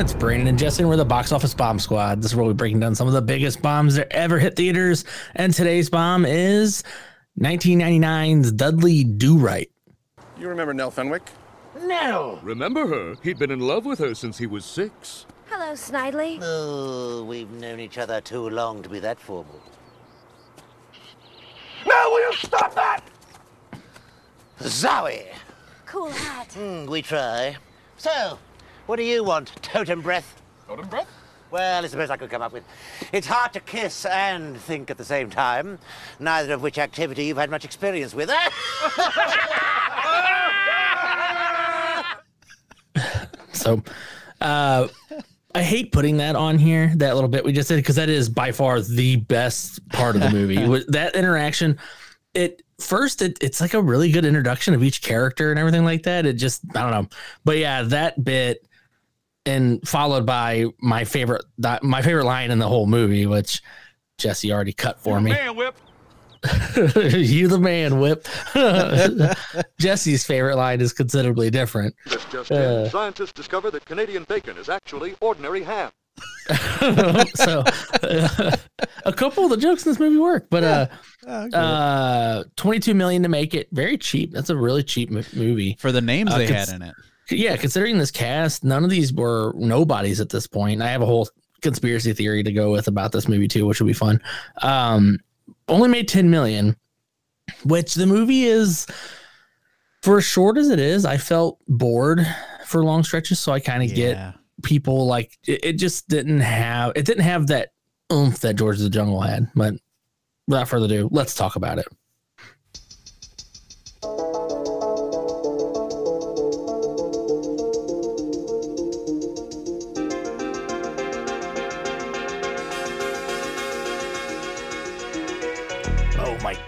It's Brandon and Justin. We're the Box Office Bomb Squad. This is where we're breaking down some of the biggest bombs that ever hit theaters. And today's bomb is 1999's Dudley Do Right. You remember Nell Fenwick? No. Remember her? He'd been in love with her since he was six. Hello, Snidely. Oh, we've known each other too long to be that formal. Now will you stop that? Zowie! Cool hat. Mm, we try. So, what do you want, totem breath? Totem breath? Well, it's the best I could come up with. It's hard to kiss and think at the same time, neither of which activity you've had much experience with. So, uh, I hate putting that on here, that little bit we just did, because that is by far the best part of the movie. That interaction, it first, it, it's like a really good introduction of each character and everything like that. It just, I don't know. But yeah, that bit and followed by my favorite, that, my favorite line in the whole movie, which Jesse already cut for me. Man whip. you the man, whip. Jesse's favorite line is considerably different. This just Uh. in, scientists discover that Canadian bacon is actually ordinary ham. so a couple of the jokes in this movie work, but uh, uh, 22 million to make it very cheap. That's a really cheap m- movie. for the names Uh, they cons- had in it. Yeah, considering this cast, none of these were nobodies at this point. I have a whole conspiracy theory to go with about this movie too, which will be fun. Um, only made 10 million, which the movie is for as short as it is. I felt bored for long stretches, so I kind of get people like it, it just didn't have it didn't have that oomph that George of the Jungle had. But without further ado, let's talk about it.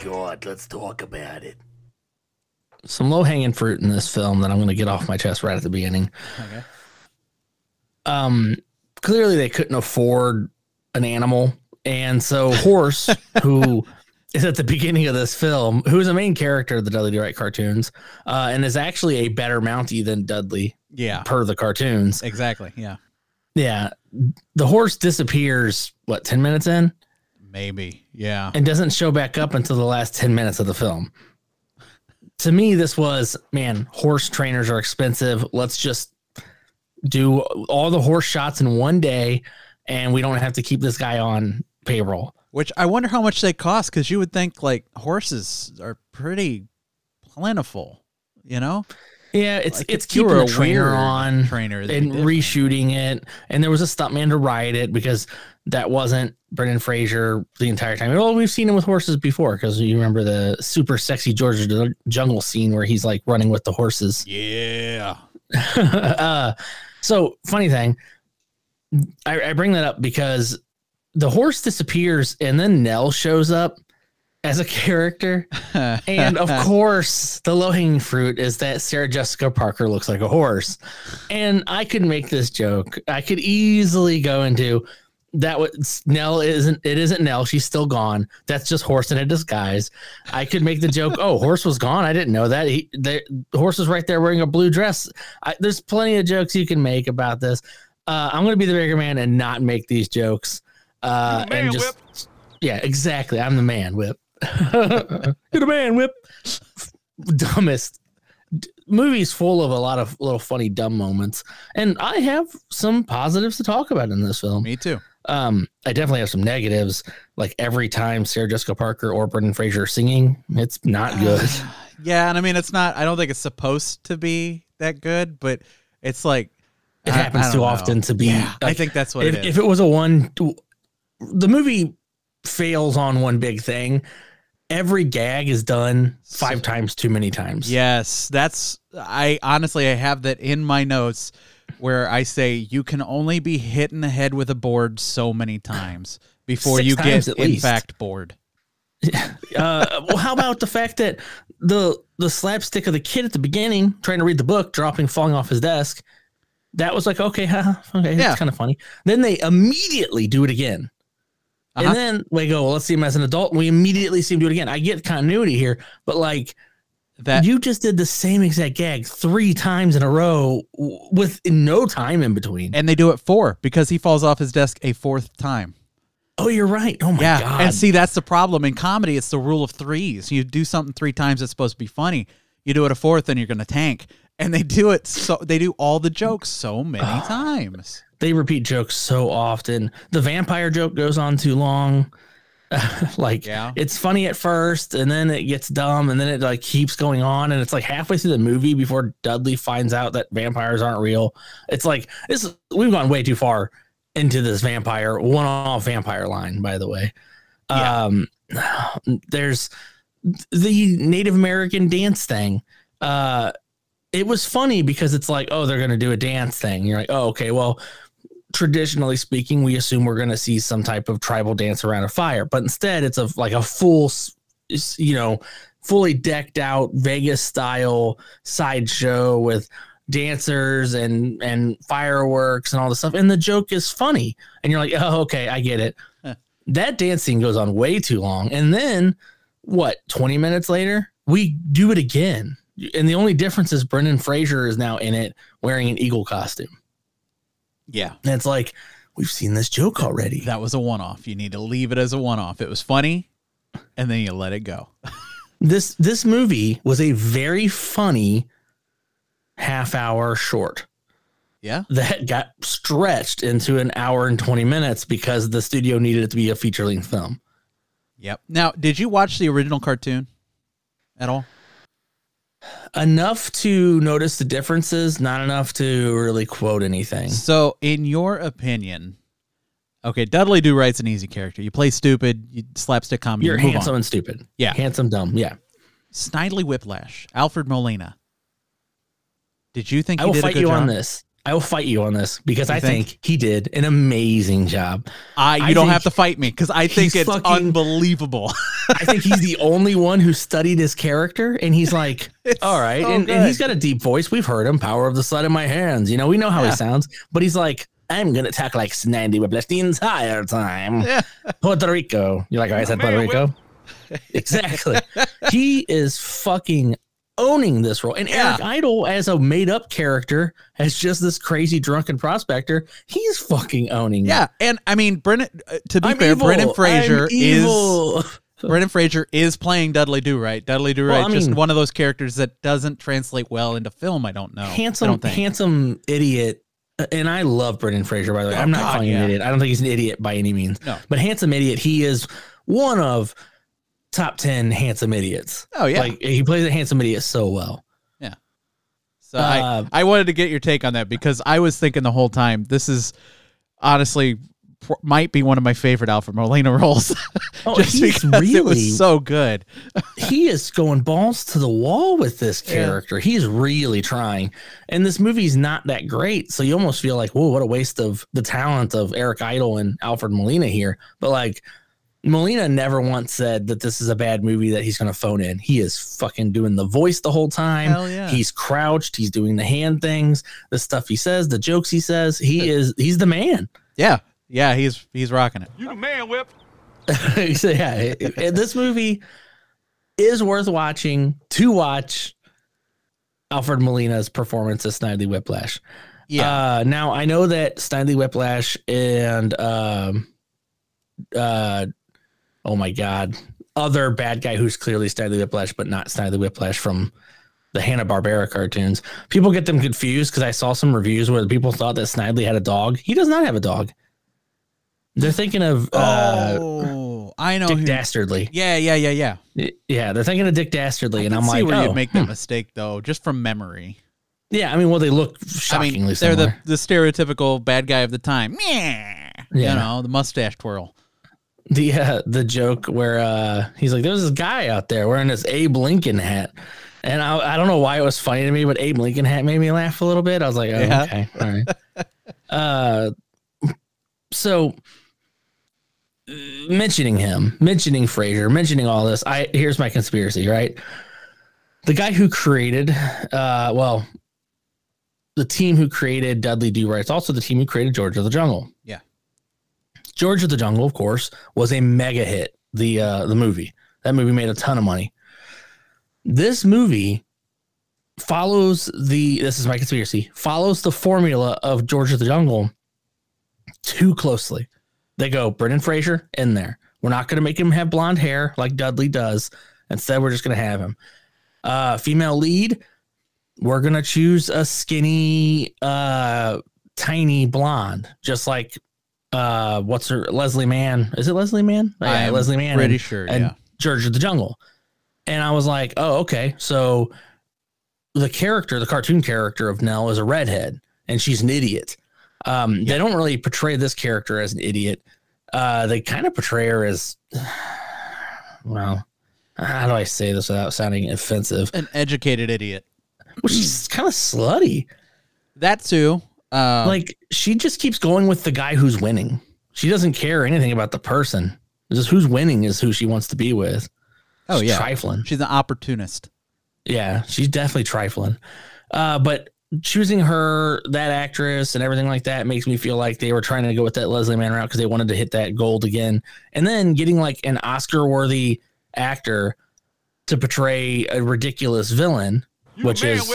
God, let's talk about it. Some low hanging fruit in this film that I'm going to get off my chest right at the beginning. Okay. um clearly they couldn't afford an animal and so horse who is at the beginning of this film who's a main character of the dudley do right cartoons uh, and is actually a better mountie than dudley Yeah. per the cartoons Exactly. Yeah. yeah the horse disappears what 10 minutes in Maybe. Yeah. and doesn't show back up until the last 10 minutes of the film to me this was man horse trainers are expensive let's just do all the horse shots in one day and we don't have to keep this guy on payroll Which I wonder how much they cost because you would think like horses are pretty plentiful, you know? yeah it's Like, it's keeping a trainer on trainer and reshooting it and there was a stuntman to ride it because that wasn't Brendan Fraser the entire time. Well, we've seen him with horses before because you remember the super sexy the Jungle scene where he's like running with the horses. Yeah. uh, so funny thing, I, I bring that up because the horse disappears and then Nell shows up as a character, and of course, the low hanging fruit is that Sarah Jessica Parker looks like a horse, and I could make this joke. I could easily go into that. Was Nell isn't it? Isn't Nell? She's still gone. That's just horse in a disguise. I could make the joke. Oh, horse was gone. I didn't know that. He, the horse was right there wearing a blue dress. I, there's plenty of jokes you can make about this. Uh, I'm going to be the bigger man and not make these jokes. Uh, Man and just yeah, exactly. I'm the man whip. You're the man whip. Dumbest D- movies full of a lot of little funny dumb moments, and I have some positives to talk about in this film. Me too. Um, I definitely have some negatives. Like every time Sarah Jessica Parker or Brendan Fraser are singing, it's not good. Yeah, and I mean it's not I don't think it's supposed to be that good, but it's like It I- I happens don't too know. often to be. Yeah, I think that's what if, it is. if it was a one, the movie fails on one big thing. Every gag is done five times too many times. Yes, that's I honestly I have that in my notes where I say you can only be hit in the head with a board so many times before Six you times get in least. fact bored. Uh, well, how about the fact that the the slapstick of the kid at the beginning trying to read the book, dropping, falling off his desk, that was like okay, haha, okay, Yeah. it's kind of funny. Then they immediately do it again. Uh-huh. And then we go, well, let's see him as an adult. And we immediately see him do it again. I get continuity here, but like That you just did the same exact gag three times in a row with no time in between. and they do it four because he falls off his desk a fourth time. oh, you're right. Oh my yeah, god. and see that's the problem in comedy. It's the rule of threes. You do something three times, it's supposed to be funny. You do it a fourth, and you're gonna tank. And they do it so they do all the jokes so many times. they repeat jokes so often. The vampire joke goes on too long. like Yeah. it's funny at first and then it gets dumb and then it like keeps going on and it's like halfway through the movie before Dudley finds out that vampires aren't real. It's like this we've gone way too far into this vampire one-off vampire line by the way. Yeah. Um there's the Native American dance thing. Uh it was funny because it's like, oh, they're gonna do a dance thing. You're like, oh, okay, well, traditionally speaking, we assume we're gonna see some type of tribal dance around a fire, but instead, it's a like a full, you know, fully decked out Vegas style sideshow with dancers and and fireworks and all this stuff. And the joke is funny, and you're like, oh, okay, I get it. that dance scene goes on way too long, and then what? Twenty minutes later, we do it again. And the only difference is Brendan Fraser is now in it wearing an eagle costume. Yeah. And it's like, we've seen this joke already. That was a one off. You need to leave it as a one off. It was funny, and then you let it go. This this movie was a very funny half hour short Yeah. that got stretched into an hour and 20 minutes because the studio needed it to be a feature length film. Yep. Now, did you watch the original cartoon at all? Enough to notice the differences, not enough to really quote anything. So, in your opinion, okay, Dudley Do Right's an easy character. You play stupid, you slapstick comedy. You're you handsome on. and stupid. Yeah. Handsome, dumb. Yeah. Snidely Whiplash, Alfred Molina. Did you think I will did a fight good you job? on this. I will fight you on this because You I think? think? he did an amazing job. I, you I don't have to fight me because I think it's fucking- unbelievable. I think he's the only one who studied his character, and he's like, It's all right, so and, and he's got a deep voice. We've heard him, power of the sun in my hands. You know, we know how Yeah. he sounds, but he's like, I'm gonna talk like Snidely Whiplash the entire time. Yeah. Puerto Rico. You're like, oh, I said Puerto Rico. exactly. he is fucking owning this role, and Eric Idle as a made up character, as just this crazy drunken prospector, he's fucking owning. it. yeah, and I mean, Brennan. Uh, to be I'm fair, evil. Brendan Fraser is. Brendan Fraser is playing Dudley Do Right. Dudley Do Right, Well, I just mean- one of those characters that doesn't translate well into film. I don't know. Handsome, don't handsome idiot. And I love Brendan Fraser, by the way. Oh, I'm not God, calling him yeah. an idiot. I don't think he's an idiot by any means. No. But handsome idiot, he is one of top 10 handsome idiots. Oh yeah. Like he plays a handsome idiot so well. Yeah. So Uh, I, I wanted to get your take on that because I was thinking the whole time this is honestly pr- might be one of my favorite Alfred Molina roles. Oh, just he's because it really was so good. he is going balls to the wall with this character. He's really trying. And this movie's not that great. So you almost feel like, whoa, what a waste of the talent of Eric Idle and Alfred Molina here. But like Molina never once said that this is a bad movie that he's going to phone in. He is fucking doing the voice the whole time. Hell yeah. He's crouched. He's doing the hand things, the stuff he says, the jokes he says. He is, he's the man. Yeah. Yeah, he's he's rocking it. You the man, Whip. so yeah, it- it- this movie is worth watching to watch Alfred Molina's performance as Snidely Whiplash. Yeah. Uh, now I know that Snidely Whiplash and um, uh, oh my god, other bad guy who's clearly Snidely Whiplash but not Snidely Whiplash from the Hanna Barbera cartoons. People get them confused because I saw some reviews where people thought that Snidely had a dog. He does not have a dog. They're thinking of uh, oh, I know. Dick who- Dastardly. yeah, yeah, yeah, yeah. Yeah, they're thinking of Dick Dastardly, I and I'm see like, where oh, you'd make that mistake though, just from memory. yeah. I mean, well, they look I shockingly mean, they're similar. the the stereotypical bad guy of the time. Yeah. You know, the mustache twirl. The uh, the joke where uh, he's like, "There's this guy out there wearing this Abe Lincoln hat," and I, I don't know why it was funny to me, but Abe Lincoln hat made me laugh a little bit. I was like, oh, Yeah. "Okay, all right." uh, so mentioning him, mentioning Fraser, mentioning all this, I here's my conspiracy. Right, the guy who created, uh, well, the team who created Dudley Do Right, it's also the team who created George of the Jungle. Yeah. George of the Jungle, of course, was a mega hit. The uh, the movie that movie made a ton of money. this movie follows the this is my conspiracy follows the formula of George of the Jungle too closely. They go Brendan Fraser in there. We're not going to make him have blonde hair like Dudley does. Instead, we're just going to have him. Uh, female lead. We're going to choose a skinny, uh, tiny blonde, just like uh, what's her Leslie Mann? Is it Leslie Mann? Yeah, I'm Leslie Mann. pretty and- sure, And yeah. George of the Jungle. And I was like, oh, okay. So the character, the cartoon character of Nell is a redhead and she's an idiot. Um, They don't really portray this character as an idiot. Uh, they kind of portray her as, well, how do I say this without sounding offensive? An educated idiot. Well, she's kind of slutty. That too. Um, Like she just keeps going with the guy who's winning. She doesn't care anything about the person. It's just who's winning is who she wants to be with. oh She's yeah, trifling. she's an opportunist. Yeah, she's definitely trifling. Uh, but choosing her, that actress, and everything like that makes me feel like they were trying to go with that Leslie Mann route because they wanted to hit that gold again. And then getting like an Oscar worthy actor to portray a ridiculous villain, which is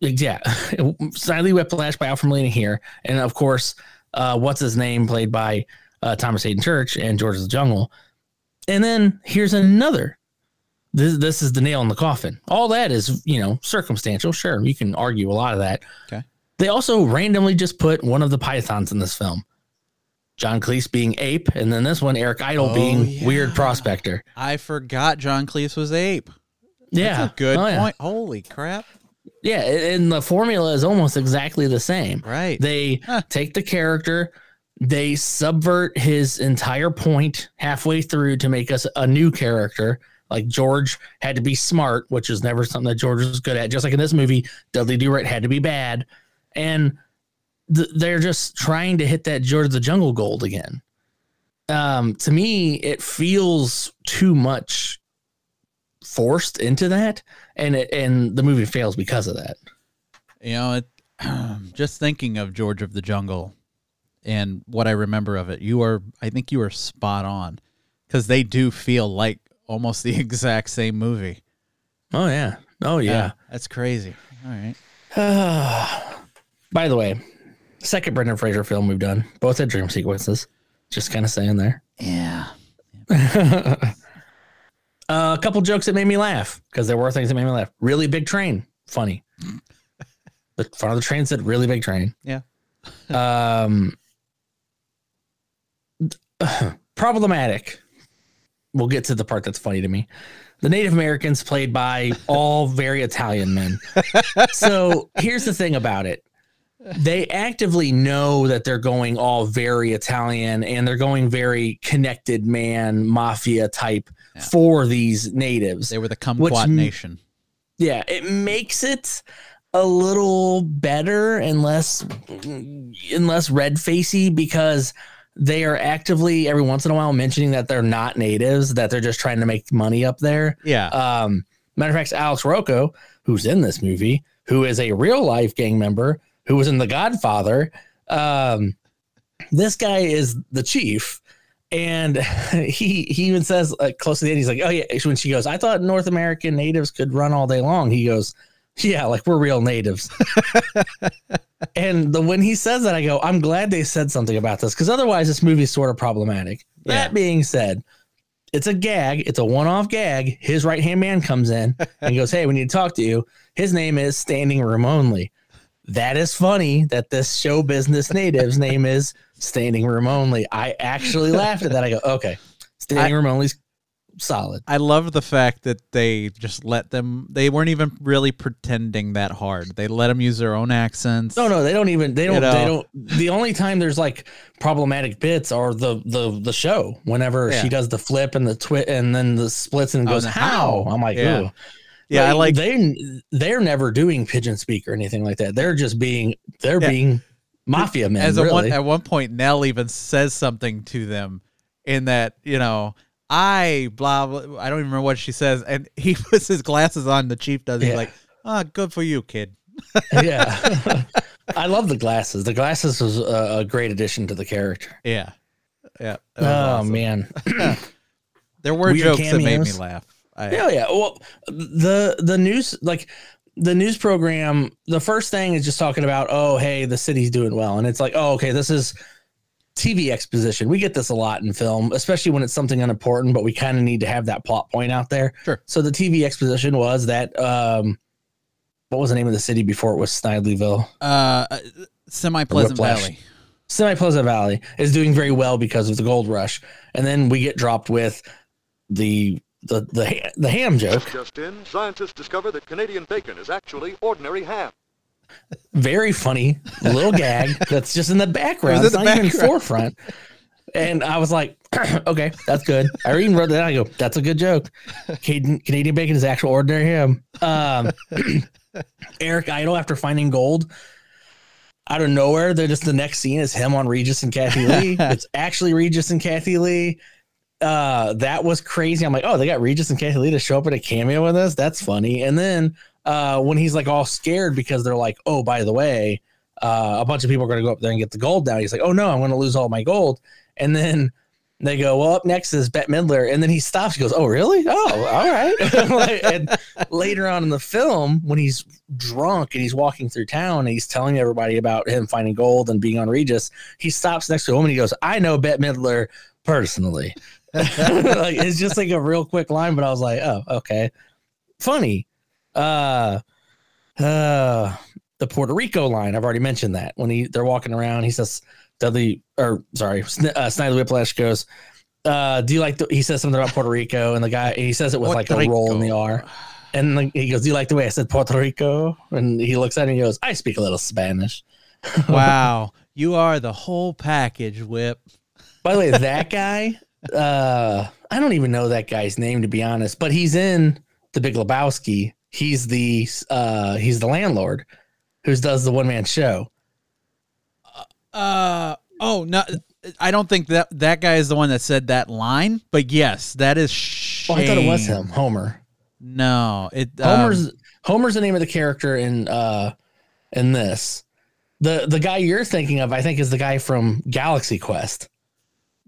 yeah, Snidely Whiplash by Alfred Molina here, and of course, uh, what's his name played by uh, Thomas Hayden Church and George of the Jungle. And then here's another. This this is the nail in the coffin. All that is you know circumstantial. Sure, you can argue a lot of that. Okay. They also randomly just put one of the pythons in this film. John Cleese being ape, and then this one Eric Idle Oh, being yeah. weird prospector. I forgot John Cleese was ape. Yeah, That's a good Oh, yeah. point. Holy crap! Yeah, and the formula is almost exactly the same. Right. They Huh. take the character, they subvert his entire point halfway through to make us a new character. Like George had to be smart, which is never something that George was good at. Just like in this movie, Dudley Do Right had to be bad, and th- they're just trying to hit that George the Jungle gold again. Um, to me, it feels too much forced into that, and it, and the movie fails because of that. You know, it, just thinking of George of the Jungle and what I remember of it, you are, I think you are spot on because they do feel like almost the exact same movie. Oh yeah. Oh yeah. That's crazy. All right. By the way, second Brendan Fraser film we've done. Both had dream sequences. Just kind of saying there. Yeah. Uh, a couple jokes that made me laugh because there were things that made me laugh. Really big train, funny. the front of the train said "really big train." Yeah. Um, problematic. We'll get to the part that's funny to me. The Native Americans played by all very Italian men. so here's the thing about it. They actively know that they're going all very Italian and they're going very connected man mafia type for these natives. They were the kumquat nation. Yeah, it makes it a little better and less and less red facey because they are actively every once in a while mentioning that they're not natives, that they're just trying to make money up there. Yeah. Um, matter of fact, Alex Rocco, who's in this movie, who is a real life gang member, who was in The Godfather, um, this guy is the chief. And he he even says uh, close to the end, he's like, "Oh yeah." When she goes, "I thought North American natives could run all day long." He goes, "Yeah, like we're real natives." and the when he says that, I go, "I'm glad they said something about this because otherwise, this movie is sort of problematic." Yeah. That being said, it's a gag. It's a one-off gag. His right-hand man comes in and goes, "Hey, we need to talk to you." His name is Standing Room Only. That is funny that this show business native's name is Standing Room Only. I actually laughed at that. I go, "Okay, Standing I- Room Only's solid." I love the fact that they just let them. They weren't even really pretending that hard. They let them use their own accents. No, no, they don't even. They don't. You know? They don't. The only time there's like problematic bits are the the the show. Whenever Yeah. she does the flip and the twit and then the splits and Oh, goes the how? how. I'm like, Yeah. ooh. Yeah, I like. they. They're never doing pidgin speak or anything like that. They're just being. They're Yeah. being mafia men. As a one, really. at one point, Nell even says something to them in that you know. I blah, blah I don't even remember what she says, and he puts his glasses on. The chief does. He's Yeah. like, "Ah, good for you, kid." yeah. I love the glasses. The glasses was a, a great addition to the character. Yeah, yeah. Oh awesome. man. there were Weird jokes that made me laugh. I, Yeah, yeah. Well, the the news like the news program, the first thing is just talking about, oh, hey, the city's doing well, and it's like, oh, okay, this is TV exposition. We get this a lot in film, especially when it's something unimportant, but we kind of need to have that plot point out there. Sure. So the TV exposition was that um, what was the name of the city before it was Snidelyville? uh, semi Pleasant Valley. Semi Pleasant Valley is doing very well because of the gold rush, and then we get dropped with the the the the ham joke. Just in, scientists discover that Canadian bacon is actually ordinary ham. very funny little gag that's just in the background. It's in not the even forefront. And I was like, okay, that's good. I even wrote that. down. I go, that's a good joke. Canadian, Canadian bacon is actual ordinary ham. Um, Eric Idle, after finding gold out of nowhere, they're just the next scene is him on Regis and Kathie Lee. it's actually Regis and Kathie Lee. Uh, that was crazy. I'm like, oh, they got Regis and to show up in a cameo with us. That's funny. And then uh, when he's like all scared because they're like, oh, by the way, uh, a bunch of people are going to go up there and get the gold now. He's like, oh no, I'm going to lose all my gold. And then they go, well, up next is Bette Midler. And then he stops. He goes, oh, really? Oh, all right. And later on in the film, when he's drunk and he's walking through town and he's telling everybody about him finding gold and being on Regis, he stops next to a woman. He goes, I know Bette Midler personally. like, it's just like a real quick line, but I was like, oh, okay. Funny. Uh, uh, the Puerto Rico line. I've already mentioned that when he they're walking around, he says Dudley or sorry, uh, Snidely Whiplash goes, uh, "Do you like?" The, he says something about Puerto Rico, and the guy he says it with like Puerto a roll in the R, and like, he goes, "Do you like the way I said Puerto Rico?" And he looks at me and he goes, "I speak a little Spanish." wow, you are the whole package, Whip. By the way, that guy, uh, I don't even know that guy's name to be honest, but he's in the Big Lebowski. He's the uh, he's the landlord who does the one man show. Uh oh, no, I don't think that that guy is the one that said that line. But yes, that is. Oh, I thought it was him, Homer. No, it um, Homer's Homer's the name of the character in uh in this. The the guy you're thinking of, I think, is the guy from Galaxy Quest.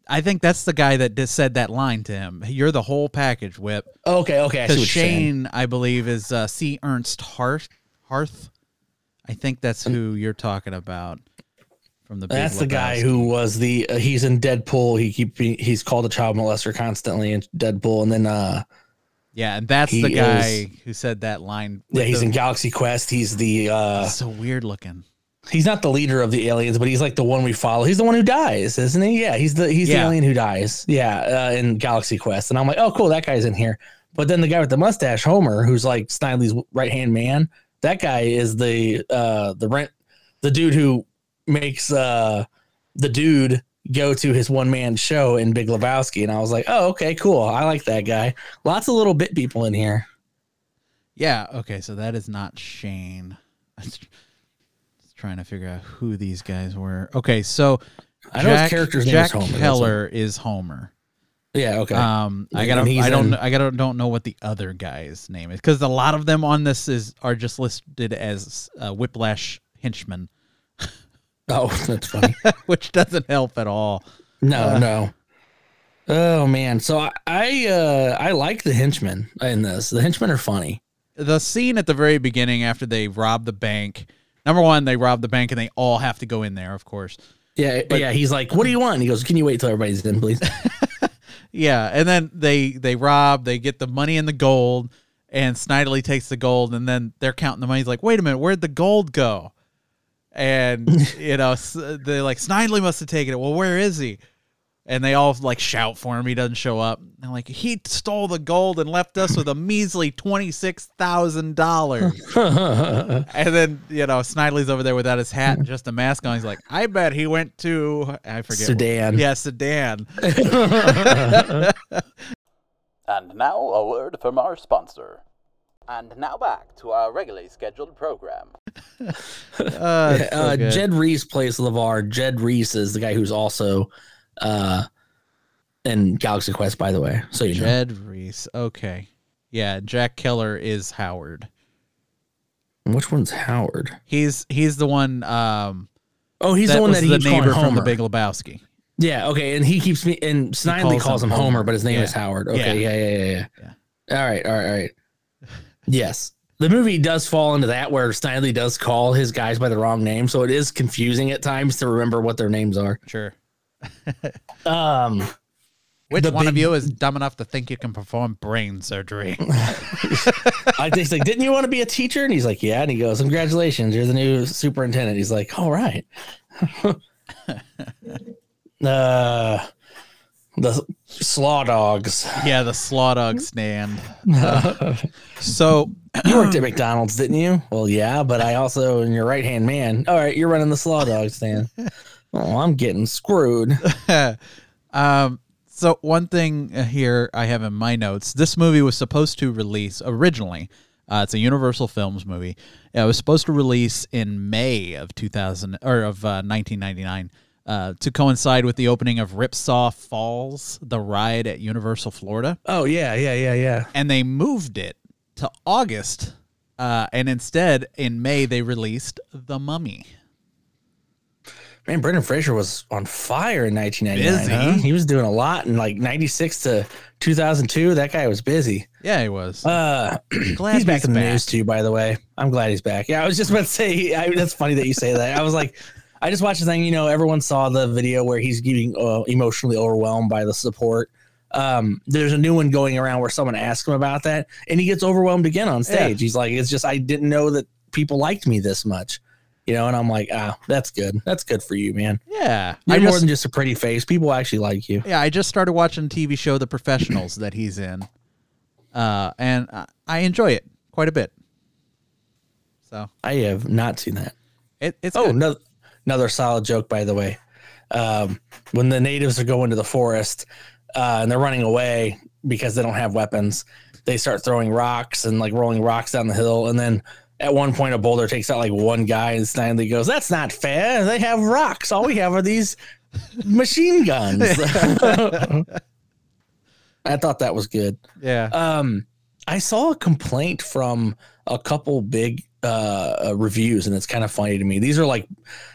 I think that's the guy that just said that line to him. You're the whole package, Whip. Okay, okay, I see Because what. Shane, I believe, is uh, C. Ernst Harth. Harth. I think that's who you're talking about from the. That's the guy who was the uh, he's in Deadpool. He keep he's called a child molester constantly in Deadpool, and then uh Yeah, and that's the guy is- who said that line. yeah he's the- in Galaxy Quest. He's the uh so weird looking. He's not the leader of the aliens, but he's like the one we follow. He's the one who dies, isn't he? Yeah, he's the he's Yeah. the alien who dies. Yeah, uh, in Galaxy Quest, and I'm like, oh, cool, that guy's in here. But then the guy with the mustache, Homer, who's like Snidely's right hand man, that guy is the uh the rent the dude who makes uh the dude go to his one man show in Big Lebowski, and I was like, oh, okay, cool, I like that guy. Lots of little bit people in here. Yeah. Okay. So that is not Shane. Trying to figure out who these guys were. Okay. So I know his character's name Jack is Homer, Kehler is Homer. Yeah, okay. Um, I gotta, I don't, in- I gotta, don't know what the other guy's name is because a lot of them on this is are just listed as uh, Whiplash henchmen, oh, that's funny. which doesn't help at all. No, no. Oh man, so I I, uh, I like the henchmen in this. The henchmen are funny. The scene at the very beginning after they rob the bank. Number one, they rob the bank and they all have to go in there, of course. Yeah, yeah. He's like, "What do you want?" He goes, "Can you wait till everybody's in, please?" Yeah, and then they they rob, they get the money and the gold, and Snidely takes the gold, and then they're counting the money. He's like, "Wait a minute, where'd the gold go?" And you know, they're like, "Snidely must have taken it." Well, where is he? And they all like shout for him. He doesn't show up. They're like, "He stole the gold and left us with a measly twenty six thousand dollars." and then you know, Snidely's over there without his hat and just a mask on. He's like, "I bet he went to I forget Sudan. Yeah, Sudan. And now a word from our sponsor. And now back to our regularly scheduled program. Uh, it's so uh. Jed Rees plays Levar. Jed Rees is the guy who's also uh, in Galaxy Quest, by the way. So you know. Rees. Okay. Yeah, Jack Kehler is Howard. Which one's Howard? He's he's the one um Oh, he's the one that he the neighbor from the Big Lebowski. Yeah, okay, and he keeps me and Snidely calls calls, him Homer, Homer. but his name Yeah. is Howard. Okay, yeah, yeah, yeah, yeah. Yeah. All right, all right, all right. Yes. The movie does fall into that where Snidely does call his guys by the wrong name, so it is confusing at times to remember what their names are. Sure. Um Which one of you is dumb enough to think you can perform brain surgery? I think he's like, didn't you want to be a teacher? And he's like, yeah. And he goes, congratulations, you're the new superintendent. He's like, all right. uh, the slaw dogs. yeah, the Slaw Dog stand. Uh, so You worked at McDonald's, didn't you? Well, yeah, but I also, in your right hand man. All right, you're running the slaw dog stand. Oh, I'm getting screwed. um, so one thing here I have in my notes: this movie was supposed to release originally. Uh, it's a Universal Films movie. It was supposed to release in May of 2000 or of uh, 1999 uh, to coincide with the opening of Ripsaw Falls, the ride at Universal Florida, Oh yeah, yeah, yeah, yeah. and they moved it to August. Uh, and instead, in May, they released The Mummy. Man, Brendan Fraser was on fire in 1999. Busy. huh? He was doing a lot in like 96 to 2002. That guy was busy. Yeah, he was. Uh, Glad he's back he's in the back. news too, by the way. I'm glad he's back. Yeah, I was just about to say. I, that's funny that you say that. I was like, I just watched the thing. You know, everyone saw the video where he's getting uh, emotionally overwhelmed by the support. Um, there's a new one going around where someone asked him about that, and he gets overwhelmed again on stage. He's like, "It's just I didn't know that people liked me this much." You know, and I'm like, ah, that's good. That's good for you, man. yeah, You're I more than just a pretty face. People actually like you. Yeah, I just started watching the TV show The Professionals that he's in, uh, and I- enjoy it quite a bit. So I have not seen that. it, it's Oh, another, another solid joke, by the way. Um, when the natives are going to the forest uh, and they're running away because they don't have weapons, they start throwing rocks and like rolling rocks down the hill. And then at one point, a boulder takes out like one guy, and Snidely goes, That's not fair. They have rocks. All we have are these machine guns. I thought that was good. yeah. Um, I saw a complaint from a couple big uh, uh, reviews, and it's kind of funny to me. These are like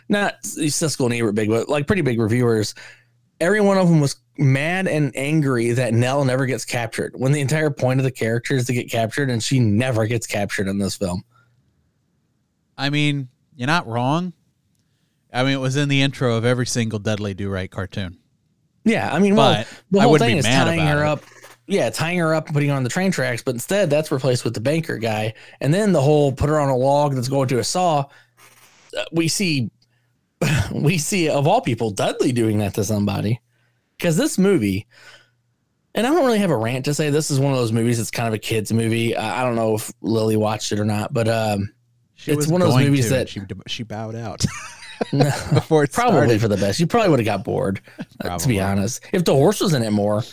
not Siskel and Ebert big, but like pretty big reviewers. Every one of them was mad and angry that Nell never gets captured when the entire point of the character is to get captured, and she never gets captured in this film. I mean, you're not wrong. I mean, it was in the intro of every single Dudley Do Right cartoon. Yeah, I mean, well, But the I whole wouldn't thing be is mad tying about her it. up. Yeah, tying her up and putting her on the train tracks, but instead that's replaced with the banker guy, and then the whole put her on a log that's going to a saw. Uh, we see, we see of all people Dudley doing that to somebody, because this movie, and I don't really have a rant to say. This is one of those movies that's kind of a kids movie. I I don't know if Lily watched it or not, but um, She It's one of those movies to, that- she she bowed out before it probably started. for the best. You probably would have got bored, uh, to be honest. If the horse was in it more,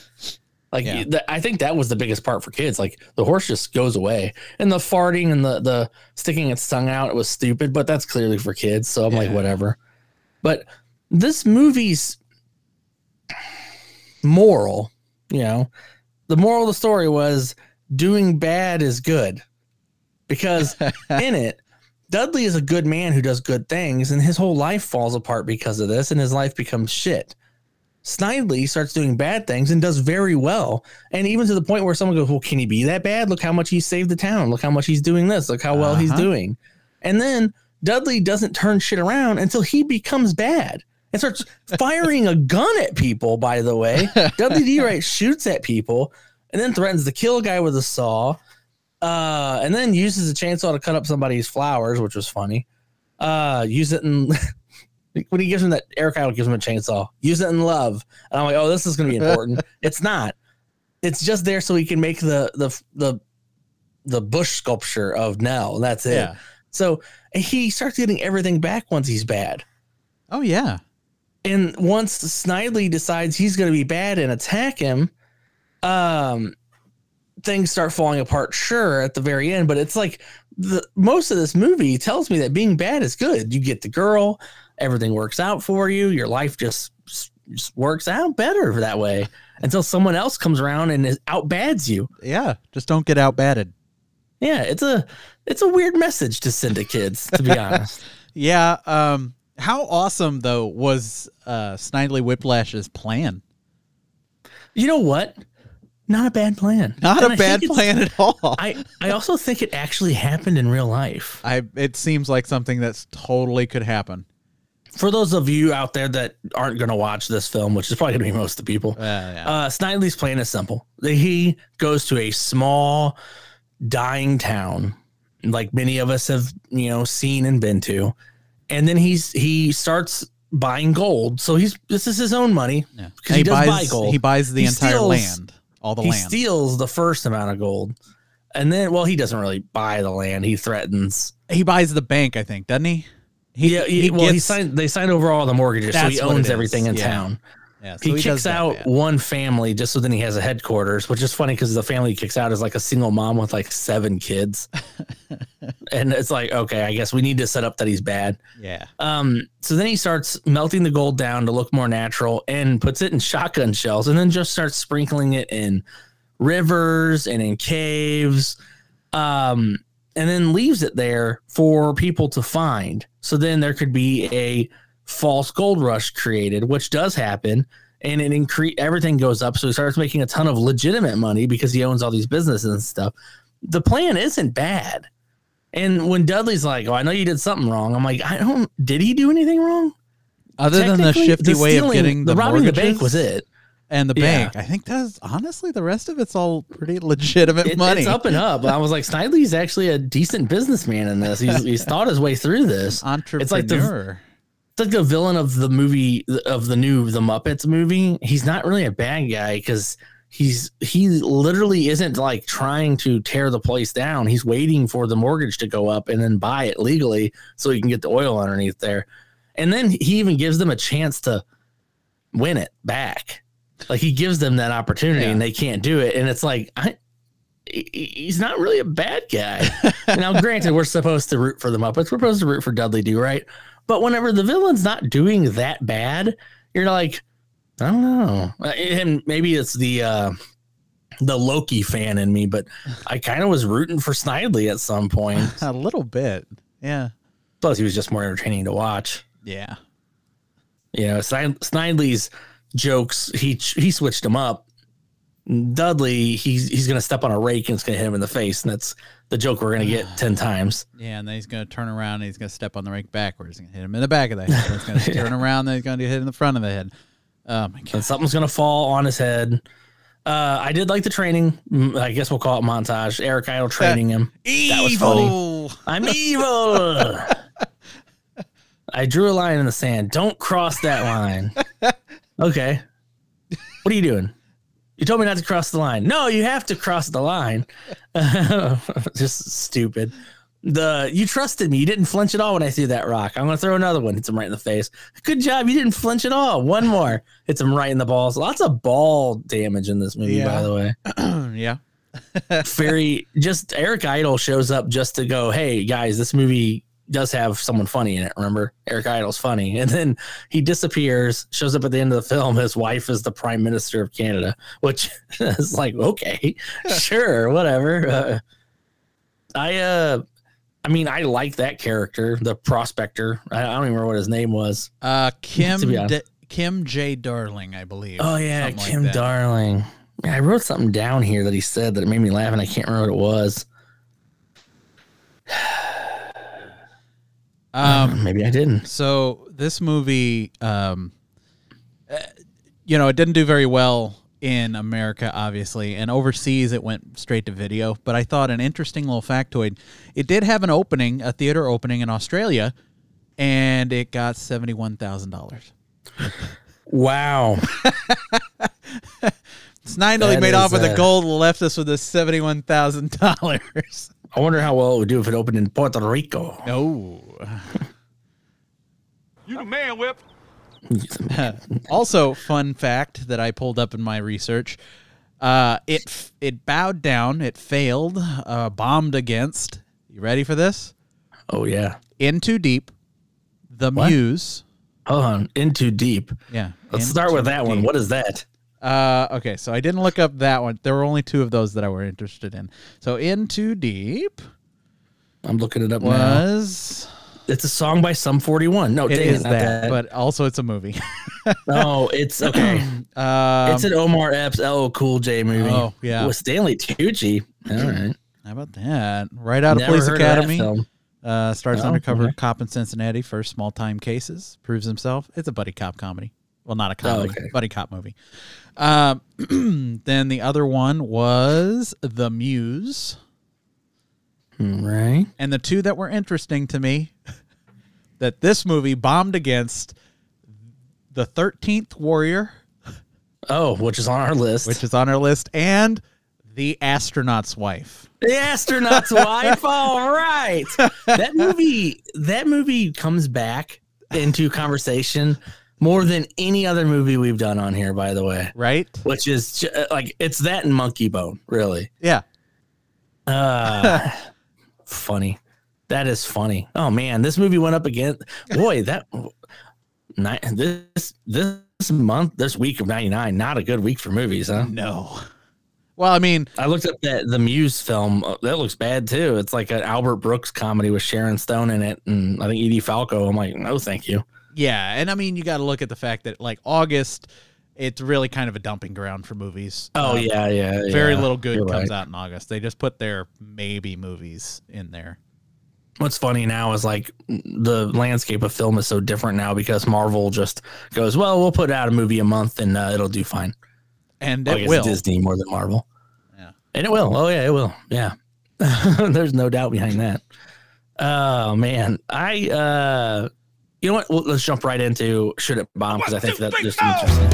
like Yeah. th- I think that was the biggest part for kids. Like the horse just goes away, and the farting and the the sticking its tongue out it was stupid, but that's clearly for kids. So I'm like, whatever. But this movie's moral, you know, the moral of the story was doing bad is good because in it Dudley is a good man who does good things, and his whole life falls apart because of this, and his life becomes shit. Snidely starts doing bad things and does very well, and even to the point where someone goes, "Well, can he be that bad? Look how much he saved the town. Look how much he's doing this. Look how well he's Uh-huh. doing." And then Dudley doesn't turn shit around until he becomes bad and starts firing a gun at people. By the way, Dudley Do Right shoots at people and then threatens to kill a guy with a saw uh, and then uses a chainsaw to cut up somebody's flowers, which was funny. Uh, use it in when he gives him that Eric Idle gives him a chainsaw. Use it in love, and I'm like, oh, this is going to be important. it's not. It's just there so he can make the the the the bush sculpture of Nell, and that's it. Yeah. So he starts getting everything back once he's bad. Oh yeah. And once Snidely decides he's going to be bad and attack him, um, things start falling apart. Sure, at the very end, but it's like the most of this movie tells me that being bad is good. You get the girl, everything works out for you. Your life just just works out better that way until someone else comes around and outbads you. Yeah. Just don't get outbatted. Yeah, it's a it's a weird message to send to kids, to be honest. Yeah. Um. How awesome though was uh Snidely Whiplash's plan? You know what? Not a bad plan. Not And a I bad plan at all. I, I also think it actually happened in real life. I it seems like something that's totally could happen. For those of you out there that aren't going to watch this film, which is probably going to be most of the people, Uh, yeah. uh, Snidely's plan is simple. He goes to a small, dying town, like many of us have, you know, seen and been to, and then he's he starts buying gold. So he's this is his own money yeah. he, does buys buy he buys the He entire steals- land, all the he land. steals the first amount of gold, and then well, he doesn't really buy the land. He threatens. he buys the bank, I think, doesn't he? He, yeah, he, well, he signed. They signed over all the mortgages, so he That's what it owns everything in yeah. town. Yeah, so he, does kicks out one family just so then he has a headquarters, which is funny because the family he kicks out is like a single mom with like seven kids, and it's like okay, I guess we need to set up that he's bad. Yeah. Um, so then he starts melting the gold down to look more natural and puts it in shotgun shells, and then just starts sprinkling it in rivers and in caves, um, and then leaves it there for people to find. So then there could be a false gold rush created, which does happen, and it increase everything goes up. So he starts making a ton of legitimate money because he owns all these businesses and stuff. The plan isn't bad. And when Dudley's like, "Oh, I know you did something wrong," I'm like, "I don't. Did he do anything wrong?" Other than the shifty way of stealing- getting the, robbing the bank was it. and the Yeah. bank, I think that's honestly the rest of it's all pretty legitimate It- money. It's up and up. I was like, Snidely's actually a decent businessman in this. He's, he's thought his way through this. Entrepreneur. It's like the like the villain of the movie of the new the Muppets movie. He's not really a bad guy because he's he literally isn't like trying to tear the place down. He's waiting for the mortgage to go up and then buy it legally so he can get the oil underneath there. And then he even gives them a chance to win it back. Like he gives them that opportunity and they can't do it. And it's like I he's not really a bad guy. now, granted, we're supposed to root for the Muppets. We're supposed to root for Dudley Do Right. But whenever the villain's not doing that bad, you're like, I don't know. Uh, And maybe it's the uh, the Loki fan in me, but I kind of was rooting for Snidely at some point. a little bit. Yeah. Plus, he was just more entertaining to watch. Yeah. You know, Snidely's jokes, he he switched them up. Dudley, he's he's gonna step on a rake and it's gonna hit him in the face, and that's the joke we're gonna get ten times. Yeah, and then he's gonna turn around and he's gonna step on the rake backwards. and hit him in the back of the head. He's gonna turn around, then he's gonna hit in the front of the head. Oh my god. and something's gonna fall on his head. Uh, I did like the training. Mm, I guess we'll call it montage. Eric Idle training him. That was funny. Evil. I'm evil. I drew a line in the sand. Don't cross that line. Okay. What are you doing? You told me not to cross the line. No, you have to cross the line. Just stupid. The you trusted me. You didn't flinch at all when I threw that rock. I'm gonna throw another one. Hits him right in the face. Good job. You didn't flinch at all. One more. Hits him right in the balls. Lots of ball damage in this movie, by the way yeah. very just Eric Idle shows up just to go, hey guys, this movie does have someone funny in it. Remember, Eric Idle's funny, and then he disappears. Shows up at the end of the film. His wife is the prime minister of Canada, which is like, okay, sure, whatever. Uh, I uh, I mean, I like that character, the prospector. I, I don't even remember what his name was. Uh Kim To be honest. D- Kim J. Darling, I believe. Oh yeah, Something Kim that. Darling. I wrote something down here that he said that it made me laugh, and I can't remember what it was. Um Maybe I didn't. So this movie, um, uh, you know, it didn't do very well in America, obviously, and overseas it went straight to video. But I thought an interesting little factoid: it did have an opening, a theater opening in Australia, and it got seventy-one thousand dollars. Wow. That made off with the uh, gold, left us with the seventy-one thousand dollars. I wonder how well it would do if it opened in Puerto Rico. Oh. You the man, Whip. also, fun fact that I pulled up in my research: uh, it f- it bowed down, it failed, uh, bombed against. You ready for this? Oh yeah. In Too Deep, The What? Muse. Hold on. In too deep. Yeah. Let's start with Too that one. What is that? Uh, okay, so I didn't look up that one. There were only two of those that I were interested in. So In Too Deep I'm looking it up now. was It's a song by Sum 41. No, It dang is not that, but also it's a movie. no, it's okay. Um, it's an Omar Epps LL Cool J movie. Oh, yeah. with Stanley Tucci. All right, how about that? Right out of Never Police of that Academy. film. Uh, starts Oh, undercover okay. cop in Cincinnati for small time cases. Proves himself. It's a buddy cop comedy. Well, not a comedy, okay. buddy cop movie. Um, then the other one was The Muse. Right. And the two that were interesting to me that this movie bombed against the 13th Warrior, Oh, which is on our list. which is on our list, and The Astronaut's Wife. The astronaut's wife. All right. That movie. That movie comes back into conversation more than any other movie we've done on here. By the way, Right? which is uh, like it's that and Monkeybone. Really. Yeah. Uh, funny. That is funny. Oh man, this movie went up again. Boy, that this this month, this week of '99, not a good week for movies, huh? No. Well, I mean, I looked up that the Muse film. uh, That looks bad too. It's like an Albert Brooks comedy with Sharon Stone in it, and I think Edie Falco. I'm like, no, thank you. Yeah. And I mean, you got to look at the fact that, like, August, it's really kind of a dumping ground for movies. Oh Um, yeah, yeah. Very yeah. little good You're comes right. out in August. They just put their maybe movies in there. What's funny now is like the landscape of film is so different now because Marvel just goes, well, we'll put out a movie a month and uh, it'll do fine. And it will. Disney more than Marvel. Yeah. And it will. Oh yeah, it will. Yeah. There's no doubt behind that. Oh man. I uh you know what? Well, let's jump right into should it bomb because I think that just interesting.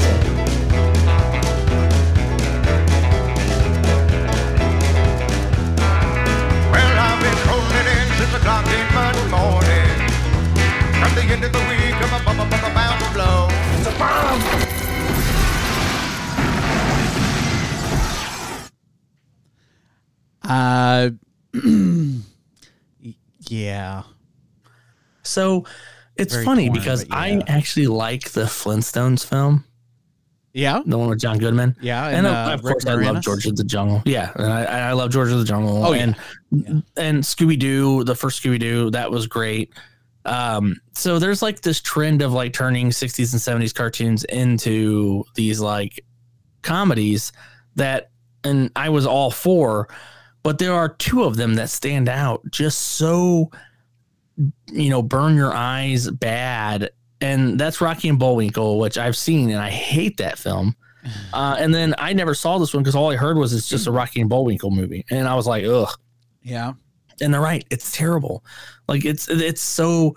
Well, I've been rolling in since the clock in Monday morning. At the end of the week, I'm a bum, bum, bum, bound to blow. It's a bomb. Uh, yeah. So it's Very funny torn, because but I actually like the Flintstones film, Yeah. the one with John Goodman. Yeah. And, And, of- uh, of Rick course, I love George of the Jungle. Yeah, and I, I love George of the Jungle. Oh, yeah. and Yeah. and Scooby Doo, the first Scooby Doo, that was great. Um, so there's like this trend of like turning 60s and 70s cartoons into these like comedies that, and I was all for, but there are two of them that stand out just so, you know, burn your eyes bad. And that's Rocky and Bullwinkle, which I've seen and I hate that film. Uh, and then I never saw this one because all I heard was it's just a Rocky and Bullwinkle movie. And I was like, ugh Yeah. and they're right it's terrible like it's it's so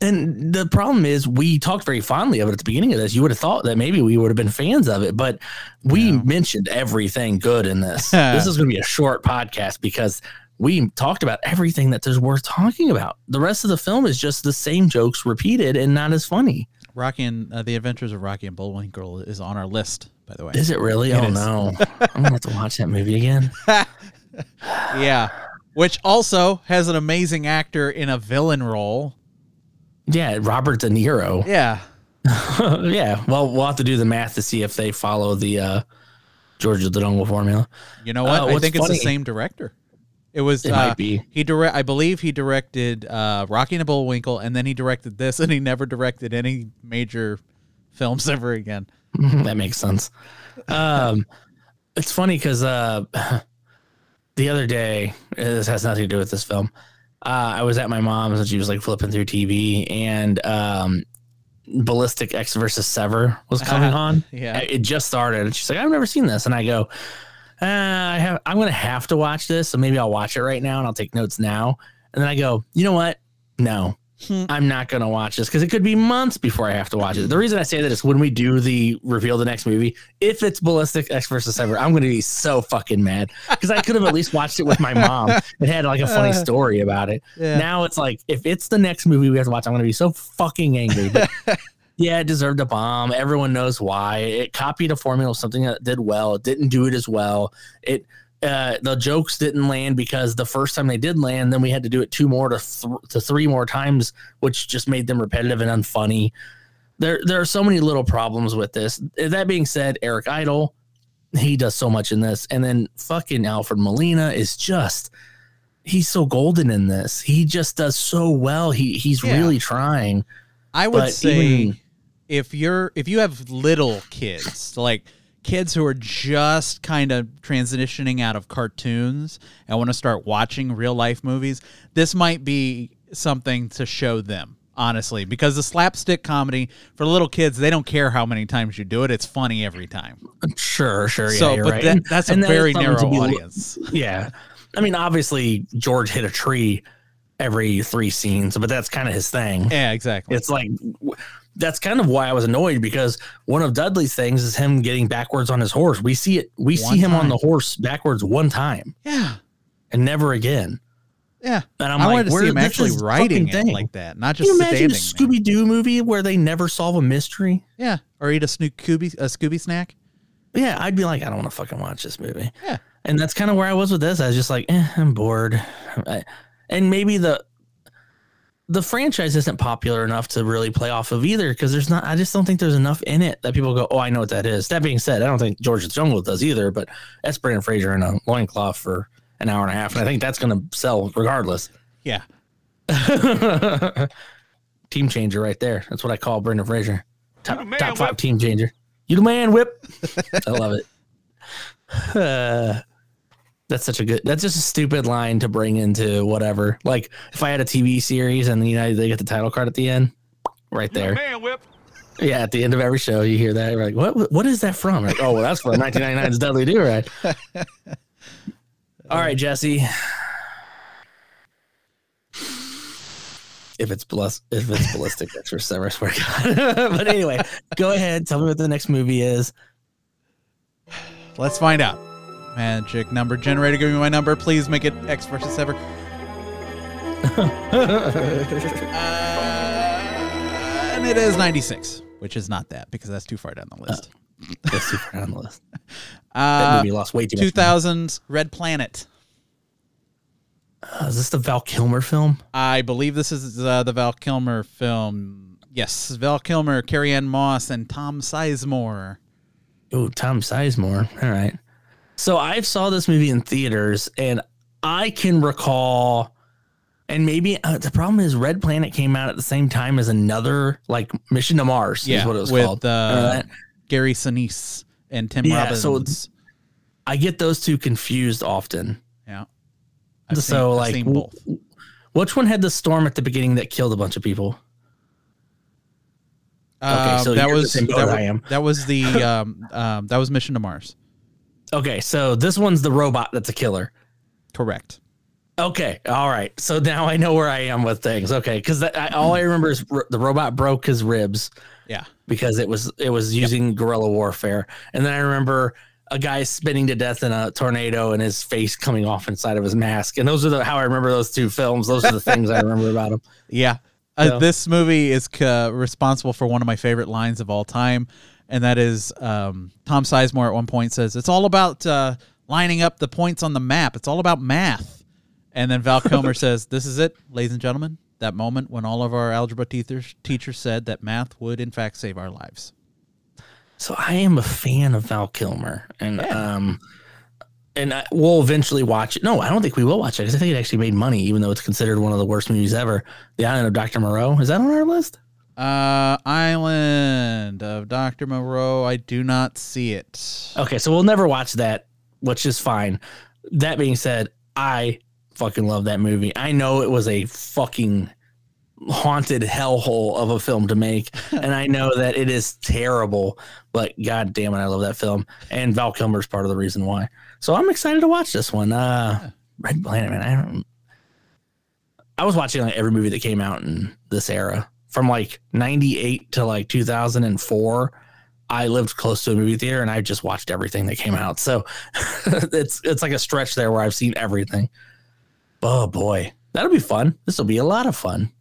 and the problem is we talked very fondly of it at the beginning of this you would have thought that maybe we would have been fans of it but we No. mentioned everything good in this this is going to be a short podcast because we talked about everything that there's worth talking about the rest of the film is just the same jokes repeated and not as funny Rocky and uh, the Adventures of Rocky and Bullwinkle is on our list, by the way. is it really It oh is. no i'm gonna have to watch that movie again yeah. Which also has an amazing actor in a villain role. yeah robert de niro Yeah. yeah well we'll have to do the math to see if they follow the uh george of the jungle formula You know what? Uh, I think it's the same director. It was It uh, might be. he direct I believe he directed uh, Rocky and Bullwinkle and then he directed this and he never directed any major films ever again. that makes sense. Um, it's funny because uh, the other day, this has nothing to do with this film. Uh, I was at my mom's and she was like flipping through TV, and um, Ballistic Ecks versus Sever was coming on. Yeah. it just started, and she's like, "I've never seen this," and I go, uh, "I have. I'm gonna have to watch this, so maybe I'll watch it right now, and I'll take notes now." And then I go, "You know what? No." I'm not gonna watch this because it could be months before I have to watch it. The reason I say that is when we do the reveal the next movie, if it's Ballistic Ecks versus Sever, I'm gonna be so fucking mad because I could have at least watched it with my mom. It had like a funny story about it. Yeah. Now it's like if it's the next movie we have to watch, I'm gonna be so fucking angry. But yeah, it deserved a bomb. Everyone knows why. It copied a formula of something that did well. It didn't do it as well. It uh, the jokes didn't land because the first time they did land, then we had to do it two more to th- to three more times, which just made them repetitive and unfunny. There there are so many little problems with this. That being said, Eric Idle, he does so much in this, and then fucking Alfred Molina is just he's so golden in this. He just does so well. He he's Yeah. really trying. I would say even- if you're if you have little kids, like kids who are just kind of transitioning out of cartoons and want to start watching real life movies, this might be something to show them. Honestly, because the slapstick comedy for little kids, they don't care how many times you do it; it's funny every time. Sure, sure. Yeah, so, but right. that, And- that's a and that is very narrow audience. Yeah. I mean, obviously George hit a tree every three scenes, but that's kind of his thing. Yeah, exactly. It's like that's kind of why I was annoyed because one of Dudley's things is him getting backwards on his horse. We see it. We One see him on the horse backwards one time yeah, and never again. yeah. And I'm I like, wanted to where- see him actually writing it like that, not Can just you imagine a. Scooby Doo movie where they never solve a mystery? Yeah, or eat a Snook Scooby a Scooby snack. Yeah, I'd be like, I don't want to fucking watch this movie. Yeah. And that's kind of where I was with this. I was just like, eh, I'm bored. I- And maybe the the franchise isn't popular enough to really play off of either because there's not. I just don't think there's enough in it that people go, oh, I know what that is. That being said, I don't think George the Jungle does either. But that's Brendan Fraser in a loincloth for an hour and a half, and I think that's going to sell regardless. Yeah, team changer right there. That's what I call Brendan Fraser. Top, top five team changer. You the man, whip. I love it. Uh, that's such a good. That's just a stupid line to bring into whatever. Like if I had a TV series and you know they get the title card at the end, right there. Man, whip. Yeah, at the end of every show, you hear that. You're like, what? What is that from? Like, oh, well, that's from 1999's Dudley Do Right. All right, Jesse. If it's bless, if it's ballistic, that's for Severus. Swear to God. but anyway, go ahead. Tell me what the next movie is. let's find out. Magic number generator, give me my number. Please make it X versus ever. Uh, and it is 96, which is not that because that's too far down the list. That's super on the list. That Uh, movie lost way too 2000's Red Planet. Uh, is this the Val Kilmer film? I believe this is uh, the Val Kilmer film. Yes, Val Kilmer, Carrie-Anne Moss, and Tom Sizemore. Oh, Tom Sizemore. All right. So I saw this movie in theaters, and I can recall, and maybe uh, the problem is Red Planet came out at the same time as another like Mission to Mars. Yeah, is what it was with called. uh, Gary Sinise and Tim Yeah, Robbins. so it's I get those two confused often. yeah. so seen- I've like, w- which one had the storm at the beginning that killed a bunch of people? Um, so that was that, I am. that was the um, um, that was Mission to Mars. Okay, so this one's the robot that's a killer. Correct. Okay, all right. So now I know where I am with things. Okay, because all I remember is r- the robot broke his ribs Yeah. because it was it was using guerrilla warfare, and then I remember a guy spinning to death in a tornado and his face coming off inside of his mask, and those are the how I remember those two films. Those are the things I remember about them. Yeah. Uh, This movie is uh, responsible for one of my favorite lines of all time, and that is um, Tom Sizemore at one point says, "It's all about uh, lining up the points on the map. It's all about math." And then Val Kilmer says, "This is it, ladies and gentlemen. That moment when all of our algebra teachers teachers said that math would in fact save our lives." So I am a fan of Val Kilmer, and um, and I, we'll eventually watch it. No, I don't think we will watch it because I think it actually made money, even though it's considered one of the worst movies ever. The Island of Doctor Moreau is that on our list? Uh, Island of Dr. Moreau. I do not see it. Okay, so we'll never watch that, which is fine. That being said, I fucking love that movie. I know it was a fucking haunted hellhole of a film to make, and I know that it is terrible, but god damn it, I love that film. And Val Kilmer's part of the reason why. So I'm excited to watch this one. Uh Red Planet, man. I don't I was watching like every movie that came out in this era. From like 98 to like 2004. I lived close to a movie theater and I just watched everything that came out. So it's it's like a stretch there where I've seen everything. Oh boy, that'll be fun. This will be a lot of fun.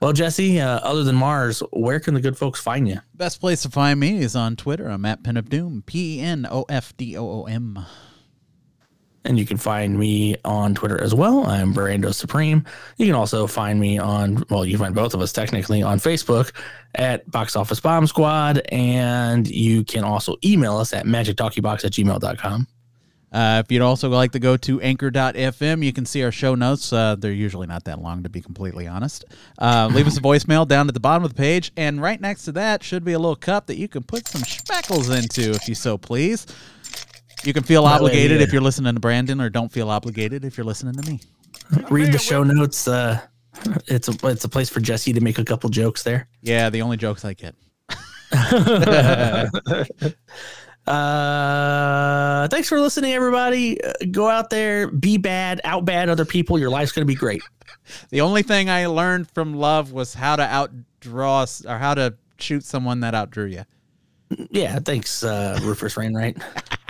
Well, Jesse, uh, other than Mars, where can the good folks find you? Best place to find me is on Twitter. I'm at Pen of Doom. P E N O F D O O M. And you can find me on Twitter as well. I'm Brando Supreme. You can also find me on, well, you can find both of us technically on Facebook at Box Office Bomb Squad. And you can also email us at magictalkiebox at gmail.com. Uh, if you'd also like to go to anchor.fm, you can see our show notes. Uh, they're usually not that long, to be completely honest. Uh, leave us a voicemail down at the bottom of the page. And right next to that should be a little cup that you can put some speckles into, if you so please. You can feel obligated yeah. if you're listening to Brandon, or don't feel obligated if you're listening to me. Read the show notes. Uh, it's a it's a place for Jesse to make a couple jokes there. Yeah, the only jokes I get. Uh, thanks for listening, everybody. Uh, go out there, be bad, out bad other people. Your life's gonna be great. The only thing I learned from love was how to outdraw s- or how to shoot someone that outdrew you. Yeah, thanks, uh, Rufus Wainwright.